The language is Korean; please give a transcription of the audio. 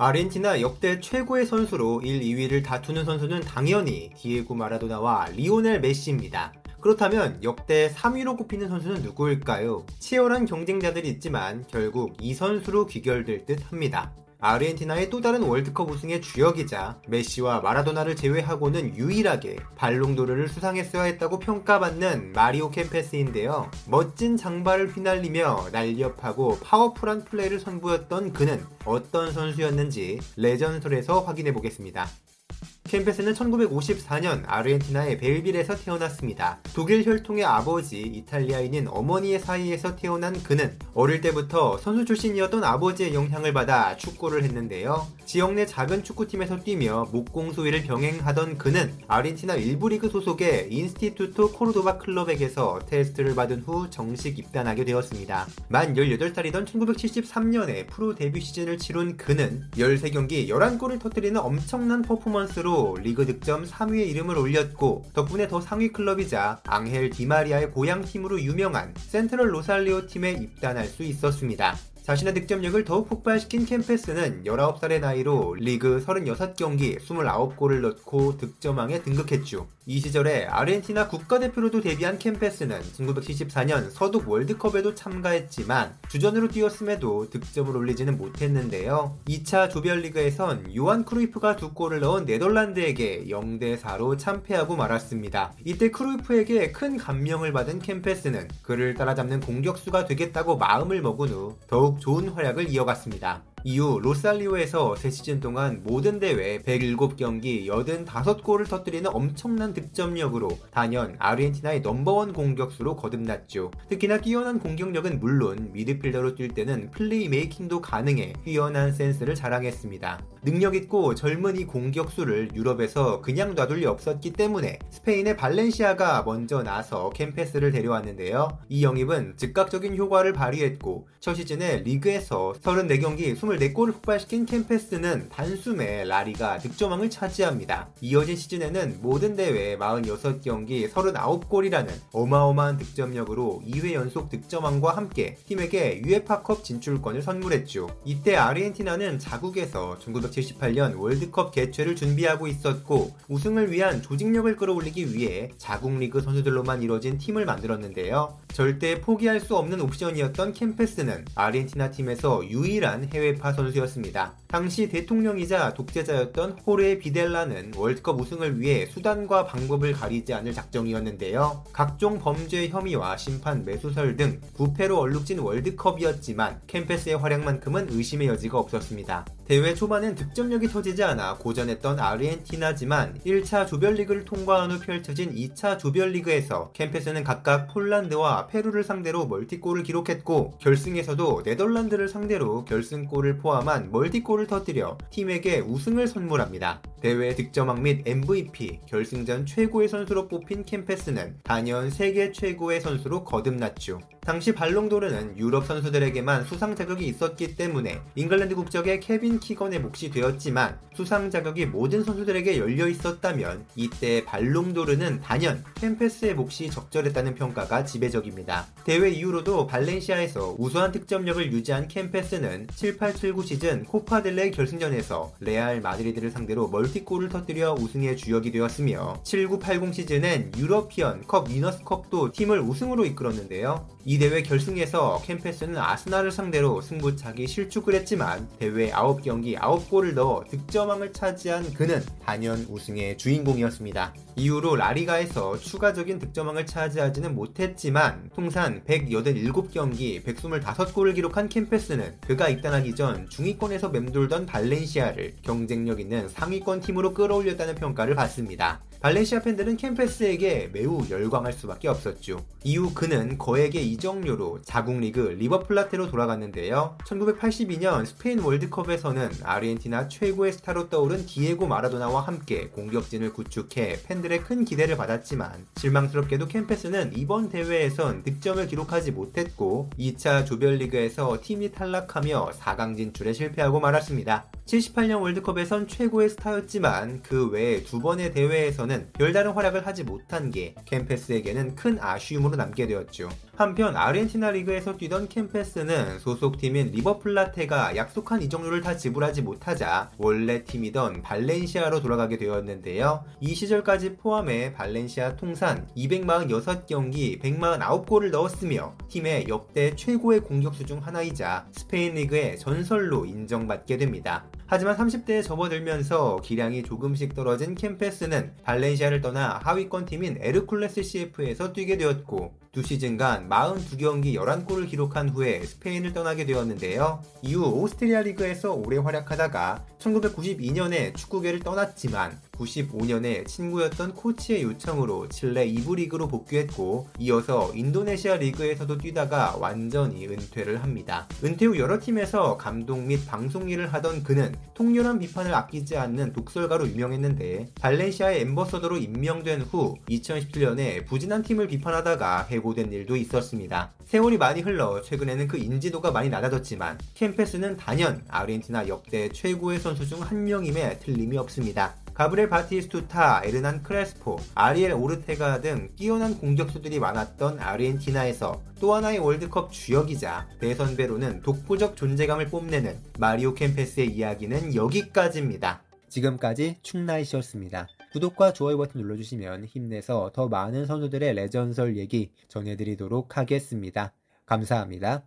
아르헨티나 역대 최고의 선수로 1, 2위를 다투는 선수는 당연히 디에고 마라도나와 리오넬 메시입니다. 그렇다면 역대 3위로 꼽히는 선수는 누구일까요? 치열한 경쟁자들이 있지만 결국 이 선수로 귀결될 듯 합니다. 아르헨티나의 또 다른 월드컵 우승의 주역이자 메시와 마라도나를 제외하고는 유일하게 발롱도르를 수상했어야 했다고 평가받는 마리오 켐페스인데요. 멋진 장발을 휘날리며 날렵하고 파워풀한 플레이를 선보였던 그는 어떤 선수였는지 레전설에서 확인해 보겠습니다. 켐페스는 1954년 아르헨티나의 벨빌에서 태어났습니다. 독일 혈통의 아버지, 이탈리아인인 어머니의 사이에서 태어난 그는 어릴 때부터 선수 출신이었던 아버지의 영향을 받아 축구를 했는데요. 지역 내 작은 축구팀에서 뛰며 목공소 일을 병행하던 그는 아르헨티나 1부 리그 소속의 인스티투토 코르도바 클럽에게서 테스트를 받은 후 정식 입단하게 되었습니다. 만 18살이던 1973년에 프로 데뷔 시즌을 치룬 그는 13경기 11골을 터뜨리는 엄청난 퍼포먼스로 리그 득점 3위에 이름을 올렸고 덕분에 더 상위 클럽이자 앙헬 디마리아의 고향 팀으로 유명한 센트럴 로사리오 팀에 입단할 수 있었습니다. 자신의 득점력을 더욱 폭발시킨 캠페스는 19살의 나이로 리그 36경기 29골을 넣고 득점왕에 등극했죠. 이 시절에 아르헨티나 국가대표로도 데뷔한 캠페스는 1974년 서독 월드컵에도 참가했지만 주전으로 뛰었음에도 득점을 올리지는 못했는데요. 2차 조별리그에선 요한 크루이프가 두 골을 넣은 네덜란드에게 0대4로 참패하고 말았습니다. 이때 크루이프에게 큰 감명을 받은 캠페스는 그를 따라잡는 공격수가 되겠다고 마음을 먹은 후 더욱 좋은 활약을 이어갔습니다. 이후 로살리오에서 3시즌 동안 모든 대회 107경기 85골을 터뜨리는 엄청난 득점력으로 단연 아르헨티나의 넘버원 공격수로 거듭났죠. 특히나 뛰어난 공격력은 물론 미드필더로 뛸 때는 playmaking도 가능해 뛰어난 센스를 자랑했습니다. 능력있고 젊은 이 공격수를 유럽에서 그냥 놔둘 리 없었기 때문에 스페인의 발렌시아가 먼저 나서 켐페스를 데려왔는데요. 이 영입은 즉각적인 효과를 발휘했고 첫 시즌에 리그에서 34경기 24골을 폭발시킨 켐페스는 단숨에 라리가 득점왕을 차지합니다. 이어진 시즌에는 모든 대회 46경기 39골이라는 어마어마한 득점력으로 2회 연속 득점왕과 함께 팀에게 UEFA컵 진출권을 선물했죠. 이때 아르헨티나는 자국에서 1978년 월드컵 개최를 준비하고 있었고 우승을 위한 조직력을 끌어올리기 위해 자국 리그 선수들로만 이뤄진 팀을 만들었는데요. 절대 포기할 수 없는 옵션이었던 캠페스는 아르헨티나 팀에서 유일한 해외파 선수였습니다. 당시 대통령이자 독재자였던 호레 비델라는 월드컵 우승을 위해 수단과 방법을 가리지 않을 작정이었는데요. 각종 범죄 혐의와 심판 매수설 등 부패로 얼룩진 월드컵이었지만 캠페스의 활약만큼은 의심의 여지가 없었습니다. 대회 초반엔 득점력이 터지지 않아 고전했던 아르헨티나지만 1차 조별리그를 통과한 후 펼쳐진 2차 조별리그에서 캠페스는 각각 폴란드와 페루를 상대로 멀티골을 기록했고 결승에서도 네덜란드를 상대로 결승골을 포함한 멀티골 을 터뜨려 팀에게 우승을 선물합니다. 대회 득점왕 및 MVP, 결승전 최고의 선수로 뽑힌 켐페스는 단연 세계 최고의 선수로 거듭났죠. 당시 발롱도르는 유럽 선수들에게만 수상 자격이 있었기 때문에 잉글랜드 국적의 케빈 키건의 몫이 되었지만 수상 자격이 모든 선수들에게 열려 있었다면 이때 발롱도르는 단연 켐페스의 몫이 적절했다는 평가가 지배적입니다. 대회 이후로도 발렌시아에서 우수한 득점력을 유지한 켐페스는 7879 시즌 코파델레이 결승전에서 레알 마드리드를 상대로 멀티골을 터뜨려 우승의 주역이 되었으며 7980 시즌엔 유러피언 컵 위너스컵도 팀을 우승으로 이끌었는데요. 이 대회 결승에서 켐페스는 아스날을 상대로 승부차기 실축을 했지만 대회 9경기 9골을 넣어 득점왕을 차지한 그는 단연 우승의 주인공이었습니다. 이후로 라리가에서 추가적인 득점왕을 차지하지는 못했지만 통산 187경기 125골을 기록한 켐페스는 그가 입단하기 전 중위권에서 맴돌던 발렌시아를 경쟁력 있는 상위권 팀으로 끌어올렸다는 평가를 받습니다. 발렌시아 팬들은 켐페스에게 매우 열광할 수밖에 없었죠. 이후 그는 거액의 이적료로 자국 리그 리버플라테로 돌아갔는데요. 1982년 스페인 월드컵에서는 아르헨티나 최고의 스타로 떠오른 디에고 마라도나와 함께 공격진을 구축해 팬들의 큰 기대를 받았지만 실망스럽게도 캠페스는 이번 대회에선 득점을 기록하지 못했고 2차 조별리그에서 팀이 탈락하며 4강 진출에 실패하고 말았습니다. 78년 월드컵에선 최고의 스타였지만 그외두 번의 대회에서는 별다른 활약을 하지 못한 게 캠페스에게는 큰 아쉬움으로 남게 되었죠. 한편 아르헨티나 리그에서 뛰던 캠페스는 소속팀인 리버플라테가 약속한 이적료를 다 지불하지 못하자 원래 팀이던 발렌시아로 돌아가게 되었는데요. 이 시절까지 포함해 발렌시아 통산 246경기 149골을 넣었으며 팀의 역대 최고의 공격수 중 하나이자 스페인 리그의 전설로 인정받게 됩니다. 하지만 30대에 접어들면서 기량이 조금씩 떨어진 켐페스는 발렌시아를 떠나 하위권 팀인 에르쿨레스 CF에서 뛰게 되었고 두 시즌간 42경기 11골을 기록한 후에 스페인을 떠나게 되었는데요. 이후 오스트리아 리그에서 오래 활약하다가 1992년에 축구계를 떠났지만 95년에 친구였던 코치의 요청으로 칠레 2부 리그로 복귀했고 이어서 인도네시아 리그에서도 뛰다가 완전히 은퇴를 합니다. 은퇴 후 여러 팀에서 감독 및 방송 일을 하던 그는 통렬한 비판을 아끼지 않는 독설가로 유명했는데 발렌시아의 ambassador로 임명된 후 2017년에 부진한 팀을 비판하다가 해고된 일도 있었습니다. 세월이 많이 흘러 최근에는 그 인지도가 많이 낮아졌지만 캠페스는 단연 아르헨티나 역대 최고의 선수 중 한 명임에 틀림이 없습니다. 가브레 바티스투타, 에르난 크레스포, 아리엘 오르테가 등 뛰어난 공격수들이 많았던 아르헨티나에서 또 하나의 월드컵 주역이자 대선배로는 독보적 존재감을 뽐내는 마리오 캠페스의 이야기는 여기까지입니다. 지금까지 충나이시였습니다. 구독과 좋아요 버튼 눌러주시면 힘내서 더 많은 선수들의 레전설 얘기 전해드리도록 하겠습니다. 감사합니다.